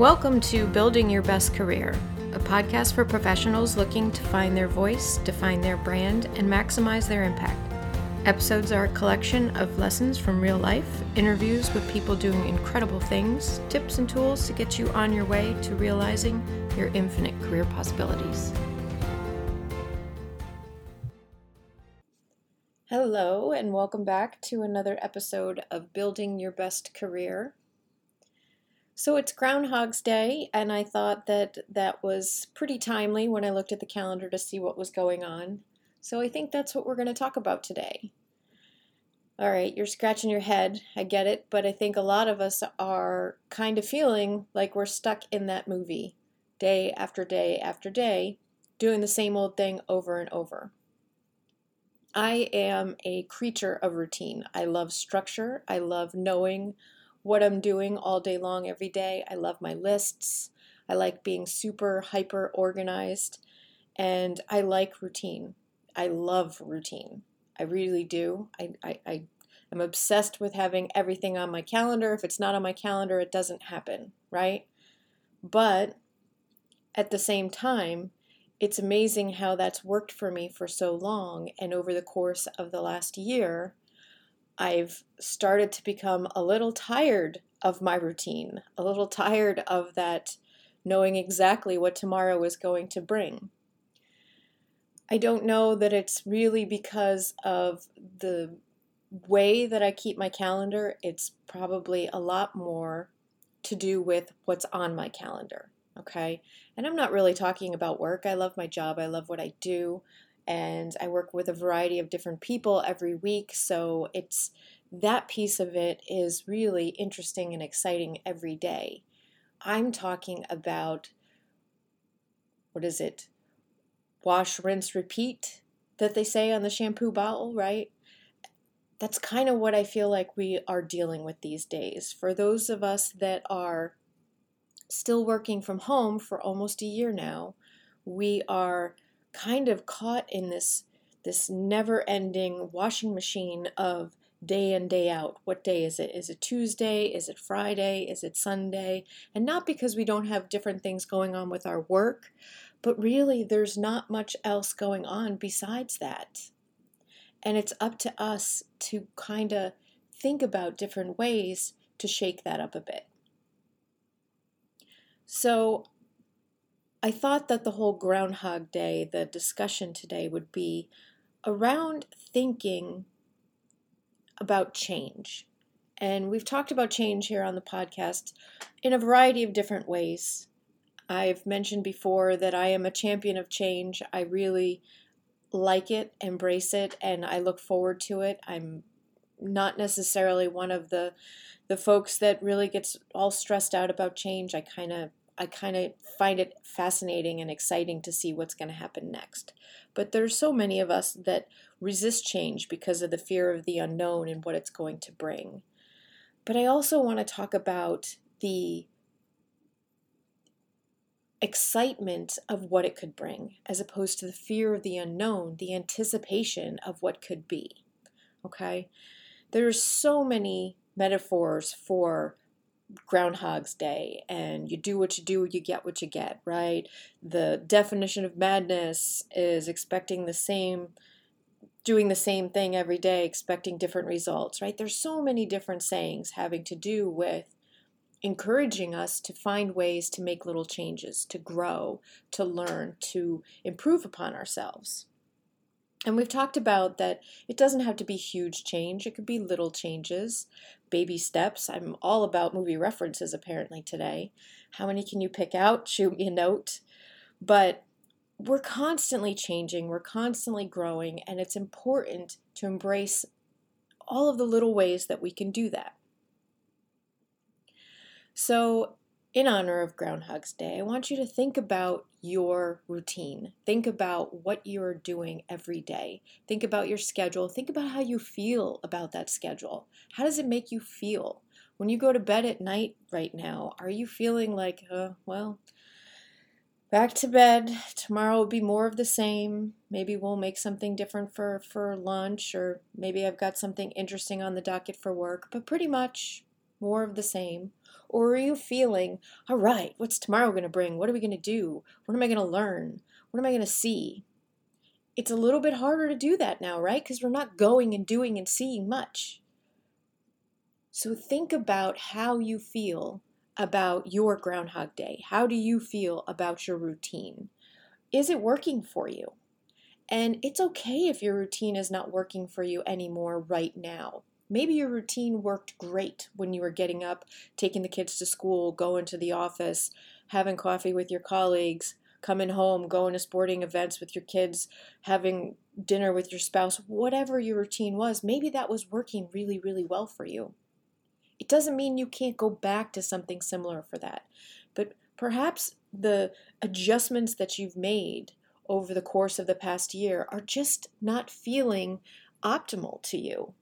Welcome to Building Your Best Career, a podcast for professionals looking to find their voice, define their brand, and maximize their impact. Episodes are a collection of lessons from real life, interviews with people doing incredible things, tips and tools to get you on your way to realizing your infinite career possibilities. Hello, and welcome back to another episode of Building Your Best Career. So it's Groundhog's Day, and I thought that that was pretty timely when I looked at the calendar to see what was going on. So I think that's what we're going to talk about today. All right, you're scratching your head. I get it, but I think a lot of us are kind of feeling like we're stuck in that movie day after day after day, doing the same old thing over and over. I am a creature of routine. I love structure. I love knowing what I'm doing all day long every day. I love my lists. I like being super hyper organized and I like routine. I love routine. I really do. I, I, I am obsessed with having everything on my calendar. If it's not on my calendar, it doesn't happen, right? But at the same time, it's amazing how that's worked for me for so long. And over the course of the last year, I've started to become a little tired of my routine, a little tired of that knowing exactly what tomorrow is going to bring. I don't know that it's really because of the way that I keep my calendar. It's probably a lot more to do with what's on my calendar. Okay. And I'm not really talking about work. I love my job. I love what I do and I work with a variety of different people every week. So it's that piece of it is really interesting and exciting every day. I'm talking about what is it? Wash, rinse, repeat that they say on the shampoo bottle, right? That's kind of what I feel like we are dealing with these days. For those of us that are still working from home for almost a year now, we are kind of caught in this this never-ending washing machine of day in day out. What day is it? Is it tuesday? Is it friday? Is it sunday? And not because we don't have different things going on with our work but really there's not much else going on besides that. And it's up to us to kind of think about different ways to shake that up a bit. So I thought that the whole Groundhog Day, the discussion today would be around thinking about change. And we've talked about change here on the podcast in a variety of different ways. I've mentioned before that I am a champion of change. I really like it, embrace it, and I look forward to it. I'm not necessarily one of the the folks that really gets all stressed out about change. I kind of I kind of find it fascinating and exciting to see what's going to happen next. But there's so many of us that resist change because of the fear of the unknown and what it's going to bring. But I also want to talk about the excitement of what it could bring, as opposed to the fear of the unknown, the anticipation of what could be. Okay? There's so many metaphors for Groundhog's Day and you do what you do, you get what you get, right? The definition of madness is expecting the same, doing the same thing every day, expecting different results, right? There's so many different sayings having to do with encouraging us to find ways to make little changes, to grow, to learn, to improve upon ourselves. And we've talked about that it doesn't have to be huge change, it could be little changes, baby steps. I'm all about movie references apparently today. How many can you pick out? Shoot me a note. But we're constantly changing, we're constantly growing, and it's important to embrace all of the little ways that we can do that. So, in honor of Groundhog's Day, I want you to think about your routine. Think about what you're doing every day. Think about your schedule. Think about how you feel about that schedule. How does it make you feel? When you go to bed at night right now, are you feeling like, uh, well, back to bed. Tomorrow will be more of the same. Maybe we'll make something different for, for lunch, or maybe I've got something interesting on the docket for work, but pretty much more of the same. Or are you feeling, all right, what's tomorrow going to bring? What are we going to do? What am I going to learn? What am I going to see? It's a little bit harder to do that now, right? Because we're not going and doing and seeing much. So think about how you feel about your Groundhog Day. How do you feel about your routine? Is it working for you? And it's okay if your routine is not working for you anymore right now. Maybe your routine worked great when you were getting up, taking the kids to school, going to the office, having coffee with your colleagues, coming home, going to sporting events with your kids, having dinner with your spouse, whatever your routine was. Maybe that was working really, really well for you. It doesn't mean you can't go back to something similar for that. But perhaps the adjustments that you've made over the course of the past year are just not feeling optimal to you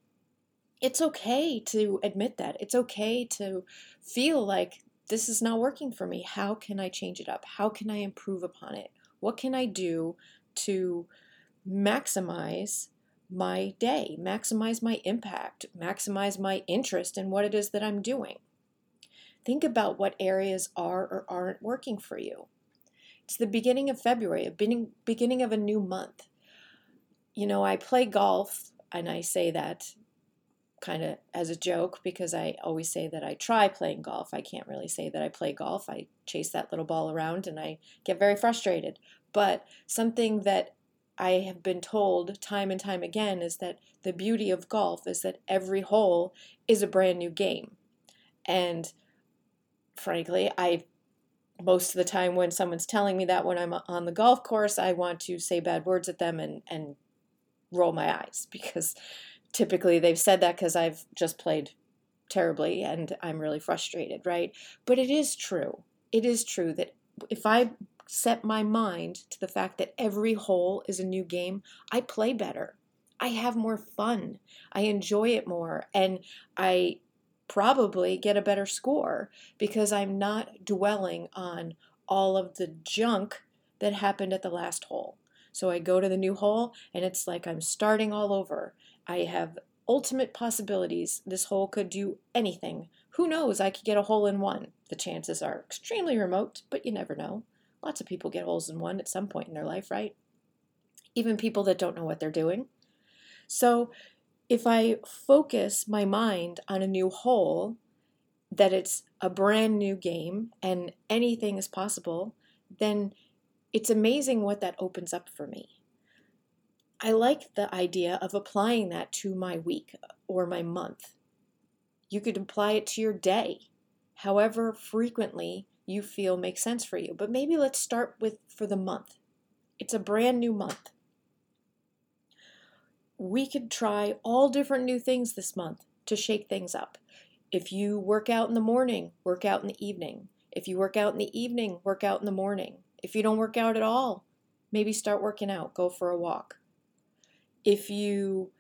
it's okay to admit that. It's okay to feel like this is not working for me. How can I change it up? How can I improve upon it? What can I do to maximize my day, maximize my impact, maximize my interest in what it is that I'm doing? Think about what areas are or aren't working for you. It's the beginning of February, a beginning of a new month. You know, I play golf, and I say that kind of as a joke because I always say that I try playing golf. I can't really say that I play golf. I chase that little ball around and I get very frustrated. But something that I have been told time and time again is that the beauty of golf is that every hole is a brand new game. And frankly, I most of the time when someone's telling me that when I'm on the golf course, I want to say bad words at them and and roll my eyes because typically they've said that because I've just played terribly and I'm really frustrated, right? But it is true. It is true that if I set my mind to the fact that every hole is a new game, I play better. I have more fun. I enjoy it more. And I probably get a better score because I'm not dwelling on all of the junk that happened at the last hole. So I go to the new hole and it's like I'm starting all over. I have ultimate possibilities. This hole could do anything. Who knows? I could get a hole in one. The chances are extremely remote, but you never know. Lots of people get holes in one at some point in their life, right? Even people that don't know what they're doing. So if I focus my mind on a new hole, that it's a brand new game and anything is possible, then it's amazing what that opens up for me. I like the idea of applying that to my week or my month. You could apply it to your day, however frequently you feel makes sense for you. But maybe let's start with for the month. It's a brand new month. We could try all different new things this month to shake things up. If you work out in the morning, work out in the evening. If you work out in the evening, work out in the morning. If you don't work out at all, maybe start working out, go for a walk if you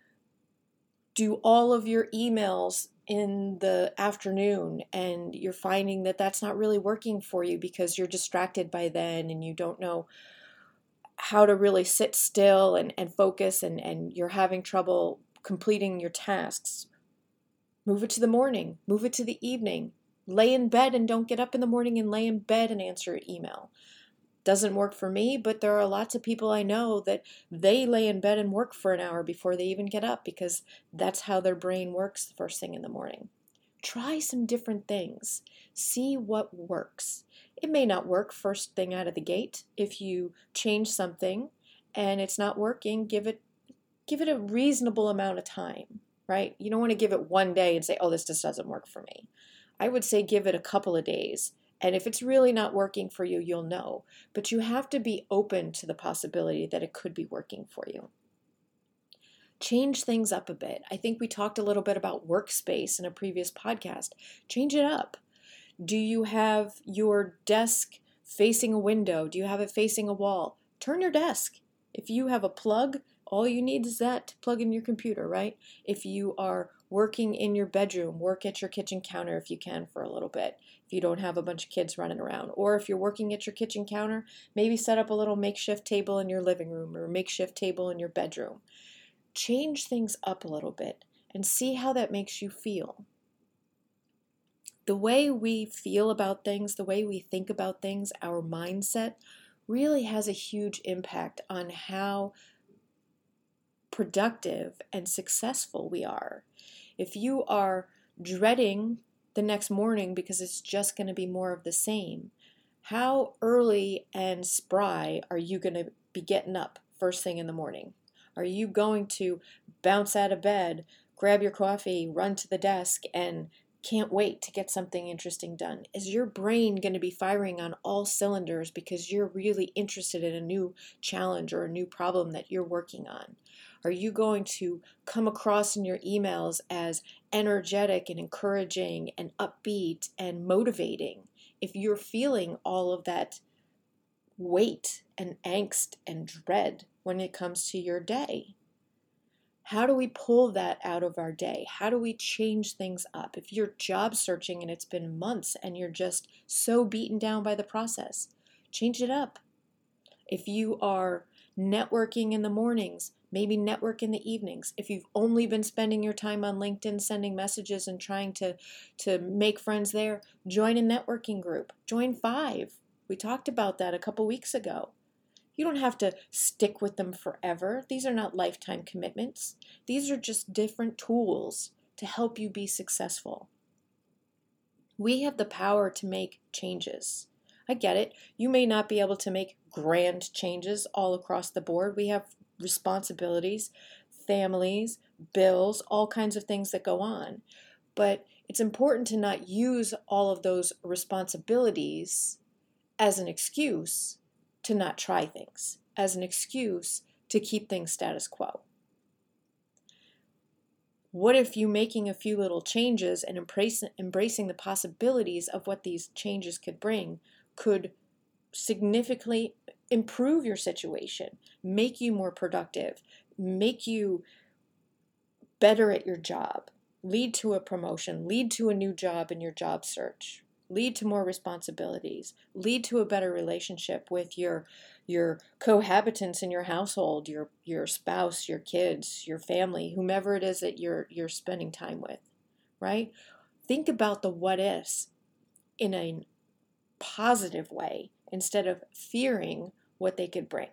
do all of your emails in the afternoon and you're finding that that's not really working for you because you're distracted by then and you don't know how to really sit still and, and focus and, and you're having trouble completing your tasks, move it to the morning, move it to the evening. Lay in bed and don't get up in the morning and lay in bed and answer an email doesn't work for me, but there are lots of people I know that they lay in bed and work for an hour before they even get up because that's how their brain works the first thing in the morning. Try some different things. See what works. It may not work first thing out of the gate. If you change something and it's not working, give it give it a reasonable amount of time, right? You don't want to give it one day and say, "Oh, this just doesn't work for me." I would say give it a couple of days and if it's really not working for you, you'll know. But you have to be open to the possibility that it could be working for you. Change things up a bit. I think we talked a little bit about workspace in a previous podcast. Change it up. Do you have your desk facing a window? Do you have it facing a wall? Turn your desk. If you have a plug, all you need is that to plug in your computer, right? If you are working in your bedroom, work at your kitchen counter if you can for a little bit, you don't have a bunch of kids running around. Or if you're working at your kitchen counter, maybe set up a little makeshift table in your living room or makeshift table in your bedroom. Change things up a little bit and see how that makes you feel. the way we feel about things, the way we think about things, our mindset really has a huge impact on how productive and successful we are. If you are dreading the next morning because it's just going to be more of the same, how early and spry are you going to be getting up first thing in the morning? Are you going to bounce out of bed, grab your coffee, run to the desk, and can't wait to get something interesting done? Is your brain going to be firing on all cylinders because you're really interested in a new challenge or a new problem that you're working on? Are you going to come across in your emails as energetic and encouraging and upbeat and motivating if you're feeling all of that weight and angst and dread when it comes to your day? How do we pull that out of our day? How do we change things up? If you're job searching and it's been months and you're just so beaten down by the process, change it up. If you are networking in the mornings, maybe network in the evenings. If you've only been spending your time on LinkedIn sending messages and trying to, to make friends there, join a networking group. Join five. We talked about that a couple weeks ago. You don't have to stick with them forever. These are not lifetime commitments. These are just different tools to help you be successful. We have the power to make changes. I get it. You may not be able to make grand changes all across the board. We have responsibilities, families, bills, all kinds of things that go on. But it's important to not use all of those responsibilities as an excuse to not try things as an excuse to keep things status quo. What if you making a few little changes and embracing, the possibilities of what these changes could bring could significantly improve your situation, make you more productive, make you better at your job, lead to a promotion, lead to a new job in your job search, lead to more responsibilities, lead to a better relationship with your your cohabitants in your household, your your spouse, your kids, your family, whomever it is that you're you're spending time with, right? Think about the what ifs in a positive way instead of fearing what they could bring.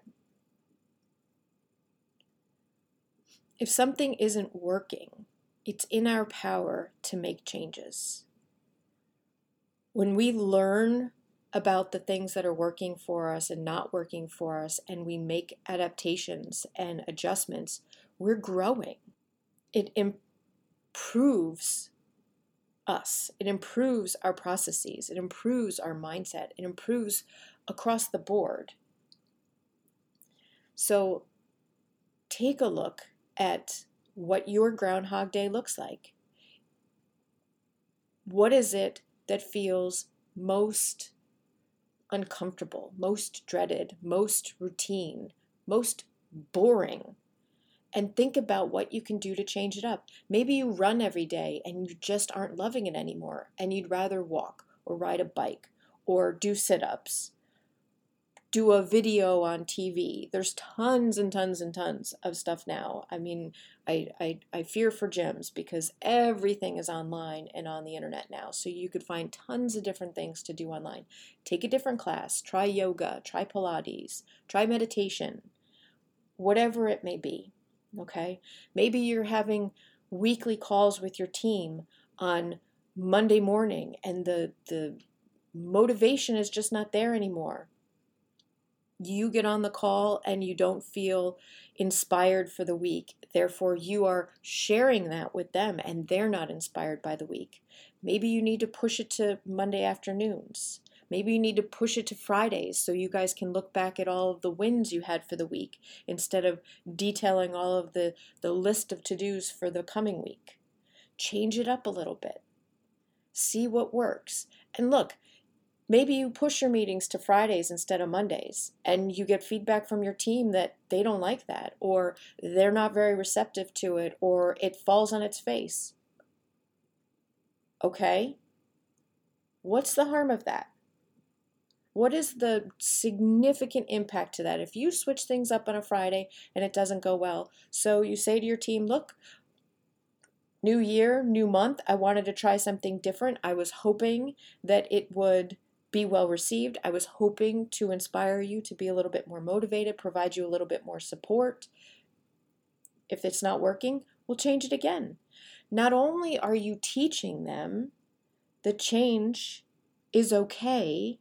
If something isn't working, it's in our power to make changes when we learn about the things that are working for us and not working for us, and we make adaptations and adjustments, we're growing. It improves us, it improves our processes, it improves our mindset, it improves across the board. So take a look at what your Groundhog Day looks like. What is it that feels most uncomfortable, most dreaded, most routine, most boring. And think about what you can do to change it up. Maybe you run every day and you just aren't loving it anymore, and you'd rather walk or ride a bike or do sit ups do a video on TV. There's tons and tons and tons of stuff now. I mean, I, I, I fear for gyms because everything is online and on the internet now. So you could find tons of different things to do online. Take a different class, try yoga, try Pilates, try meditation, whatever it may be. Okay? Maybe you're having weekly calls with your team on Monday morning and the, the motivation is just not there anymore you get on the call and you don't feel inspired for the week. Therefore, you are sharing that with them and they're not inspired by the week. Maybe you need to push it to Monday afternoons. Maybe you need to push it to Fridays so you guys can look back at all of the wins you had for the week instead of detailing all of the, the list of to dos for the coming week. Change it up a little bit. See what works. And look, Maybe you push your meetings to Fridays instead of Mondays, and you get feedback from your team that they don't like that, or they're not very receptive to it, or it falls on its face. Okay? What's the harm of that? What is the significant impact to that? If you switch things up on a Friday and it doesn't go well, so you say to your team, look, New year, new month, I wanted to try something different. I was hoping that it would be well received. I was hoping to inspire you to be a little bit more motivated, provide you a little bit more support. If it's not working, we'll change it again. Not only are you teaching them the change is okay,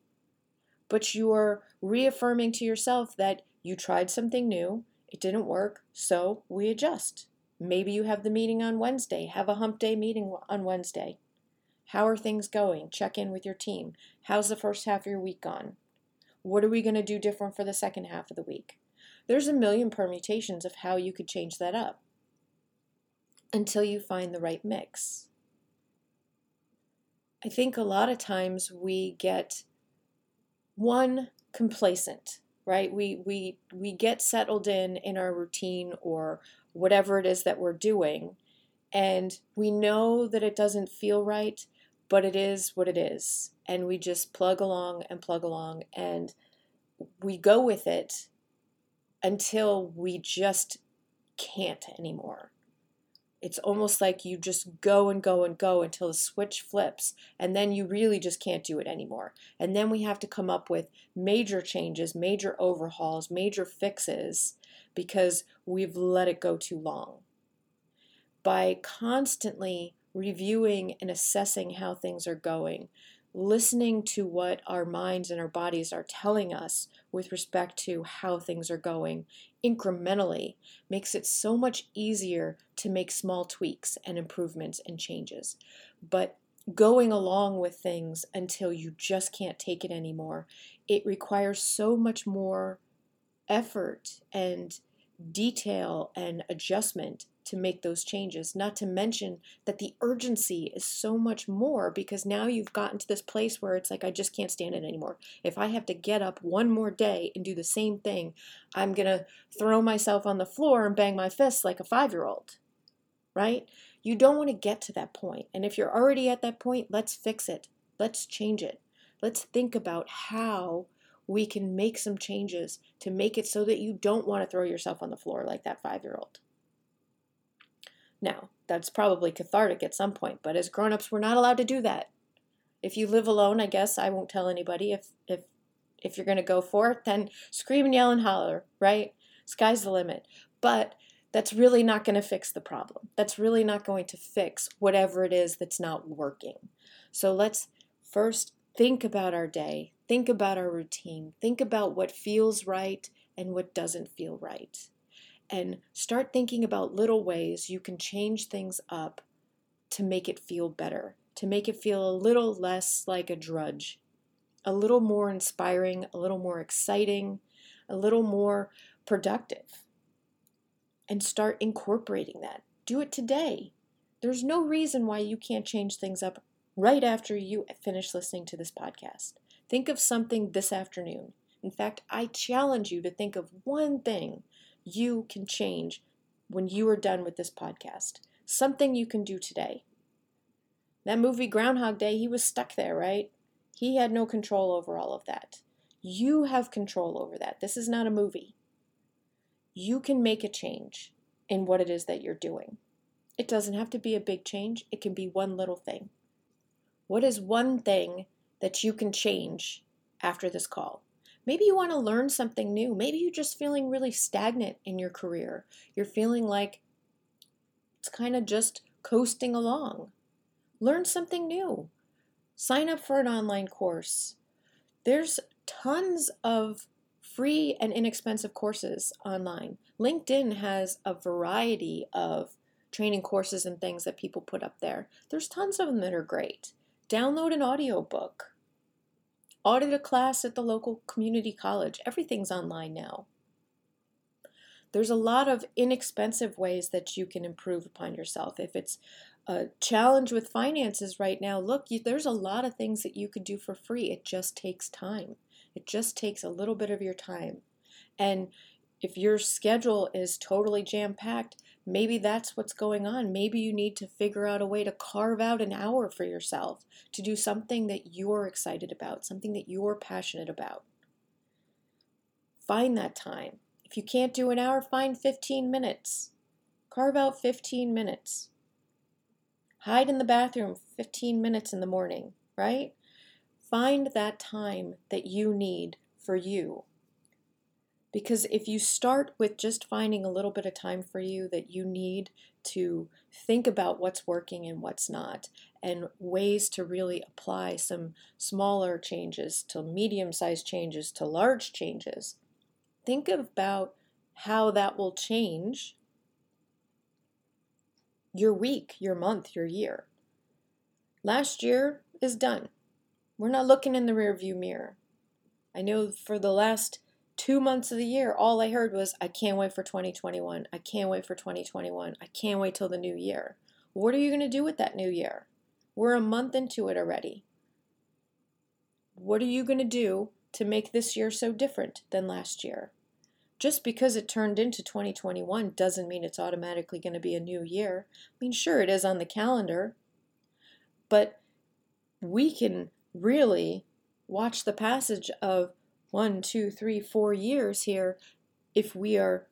but you're reaffirming to yourself that you tried something new, it didn't work, so we adjust. Maybe you have the meeting on Wednesday, have a hump day meeting on Wednesday. How are things going? Check in with your team. How's the first half of your week gone? What are we going to do different for the second half of the week? There's a million permutations of how you could change that up until you find the right mix. I think a lot of times we get one complacent, right? We we we get settled in in our routine or whatever it is that we're doing and we know that it doesn't feel right, but it is what it is. And we just plug along and plug along and we go with it until we just can't anymore. It's almost like you just go and go and go until the switch flips, and then you really just can't do it anymore. And then we have to come up with major changes, major overhauls, major fixes because we've let it go too long. By constantly reviewing and assessing how things are going, listening to what our minds and our bodies are telling us with respect to how things are going incrementally makes it so much easier to make small tweaks and improvements and changes. But going along with things until you just can't take it anymore, it requires so much more effort and detail and adjustment to make those changes. Not to mention that the urgency is so much more because now you've gotten to this place where it's like, I just can't stand it anymore. If I have to get up one more day and do the same thing, I'm going to throw myself on the floor and bang my fists like a five year old, right? You don't want to get to that point. And if you're already at that point, let's fix it. Let's change it. Let's think about how we can make some changes to make it so that you don't want to throw yourself on the floor like that five year old. Now, that's probably cathartic at some point, but as grown-ups, we're not allowed to do that. If you live alone, I guess I won't tell anybody. If if if you're going to go for it, then scream and yell and holler, right? Sky's the limit. But that's really not going to fix the problem. That's really not going to fix whatever it is that's not working. So let's first think about our day, think about our routine, think about what feels right and what doesn't feel right and start thinking about little ways you can change things up to make it feel better, to make it feel a little less like a drudge, a little more inspiring, a little more exciting, a little more productive. And start incorporating that. Do it today. There's no reason why you can't change things up right after you finish listening to this podcast. Think of something this afternoon. In fact, I challenge you to think of one thing you can change when you are done with this podcast. Something you can do today. That movie Groundhog Day, he was stuck there, right? He had no control over all of that. You have control over that. This is not a movie. You can make a change in what it is that you're doing. It doesn't have to be a big change, it can be one little thing. What is one thing that you can change after this call? Maybe you want to learn something new. Maybe you're just feeling really stagnant in your career. You're feeling like it's kind of just coasting along. Learn something new. Sign up for an online course. There's tons of free and inexpensive courses online. LinkedIn has a variety of training courses and things that people put up there. There's tons of them that are great. Download an audiobook audit a class at the local community college. Everything's online now. There's a lot of inexpensive ways that you can improve upon yourself. If it's a challenge with finances right now, look, you, there's a lot of things that you could do for free. It just takes time. It just takes a little bit of your time. And if your schedule is totally jam packed, Maybe that's what's going on. Maybe you need to figure out a way to carve out an hour for yourself to do something that you're excited about, something that you're passionate about. Find that time. If you can't do an hour, find 15 minutes. Carve out 15 minutes. hide in the bathroom 15 minutes in the morning, right? Find that time that you need for you. Because if you start with just finding a little bit of time for you that you need to think about what's working and what's not, and ways to really apply some smaller changes to medium sized changes to large changes, think about how that will change your week, your month, your year. Last year is done. We're not looking in the rearview mirror. I know for the last two months of the year, all I heard was, I can't wait for 2021. I can't wait for 2021. I can't wait till the new year. What are you going to do with that new year? We're a month into it already. What are you going to do to make this year so different than last year? Just because it turned into 2021 doesn't mean it's automatically going to be a new year. I mean, sure, it is on the calendar, but we can really watch the passage of one, two, three, four years here if we are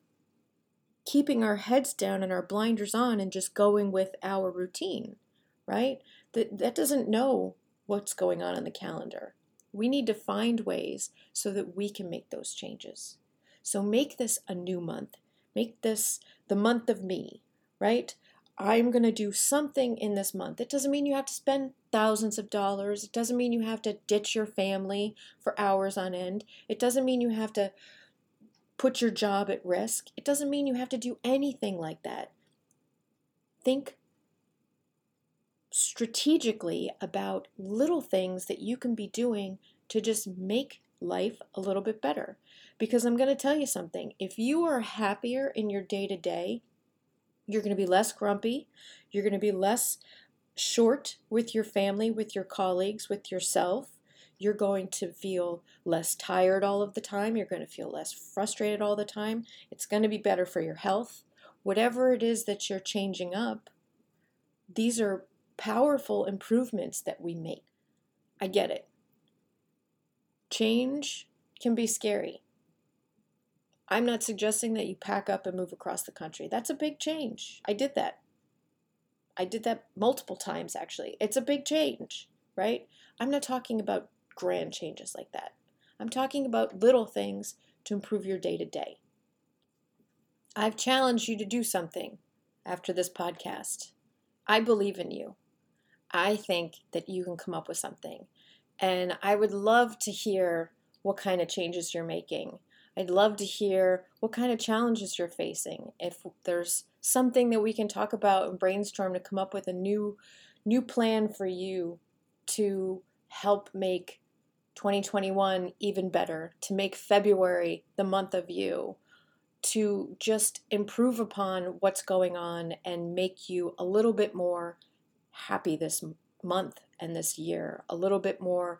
keeping our heads down and our blinders on and just going with our routine, right? That, that doesn't know what's going on in the calendar. We need to find ways so that we can make those changes. So make this a new month. Make this the month of me, right? I'm going to do something in this month. It doesn't mean you have to spend thousands of dollars. It doesn't mean you have to ditch your family for hours on end. It doesn't mean you have to put your job at risk. It doesn't mean you have to do anything like that. Think strategically about little things that you can be doing to just make life a little bit better. Because I'm going to tell you something if you are happier in your day to day, you're going to be less grumpy, you're going to be less short with your family, with your colleagues, with yourself. You're going to feel less tired all of the time. You're going to feel less frustrated all the time. It's going to be better for your health. Whatever it is that you're changing up, these are powerful improvements that we make. I get it. Change can be scary. I'm not suggesting that you pack up and move across the country. That's a big change. I did that. I did that multiple times, actually. It's a big change, right? I'm not talking about grand changes like that. I'm talking about little things to improve your day to day. I've challenged you to do something after this podcast. I believe in you. I think that you can come up with something. And I would love to hear what kind of changes you're making. I'd love to hear what kind of challenges you're facing. If there's something that we can talk about and brainstorm to come up with a new new plan for you to help make 2021 even better, to make February the month of you, to just improve upon what's going on and make you a little bit more happy this month and this year, a little bit more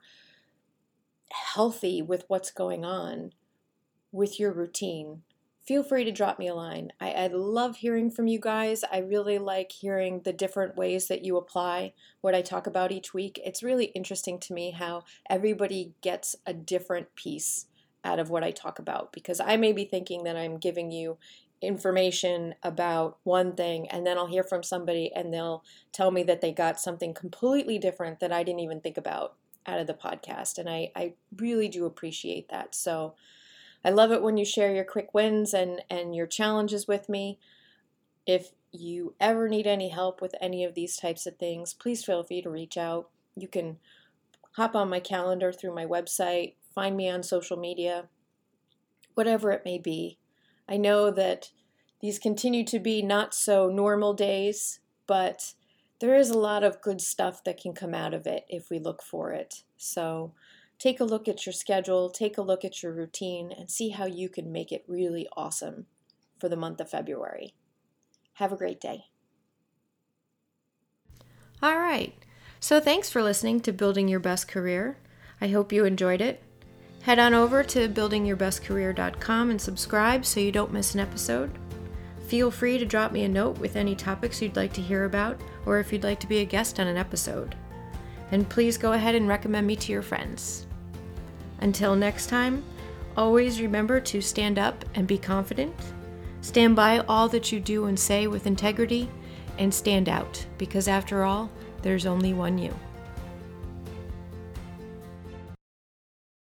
healthy with what's going on with your routine, feel free to drop me a line. I, I, love hearing from you guys. I really like hearing the different ways that you apply what I talk about each week. It's really interesting to me how everybody gets a different piece out of what I talk about because I may be thinking that I'm giving you information about one thing and then I'll hear from somebody and they'll tell me that they got something completely different that I didn't even think about out of the podcast. And I, I really do appreciate that. So, I love it when you share your quick wins and, and your challenges with me. If you ever need any help with any of these types of things, please feel free to reach out. You can hop on my calendar through my website, find me on social media, whatever it may be. I know that these continue to be not so normal days, but there is a lot of good stuff that can come out of it if we look for it. So Take a look at your schedule, take a look at your routine, and see how you can make it really awesome for the month of February. Have a great day. All right. So, thanks for listening to Building Your Best Career. I hope you enjoyed it. Head on over to buildingyourbestcareer.com and subscribe so you don't miss an episode. Feel free to drop me a note with any topics you'd like to hear about or if you'd like to be a guest on an episode. And please go ahead and recommend me to your friends. Until next time, always remember to stand up and be confident. Stand by all that you do and say with integrity and stand out because, after all, there's only one you.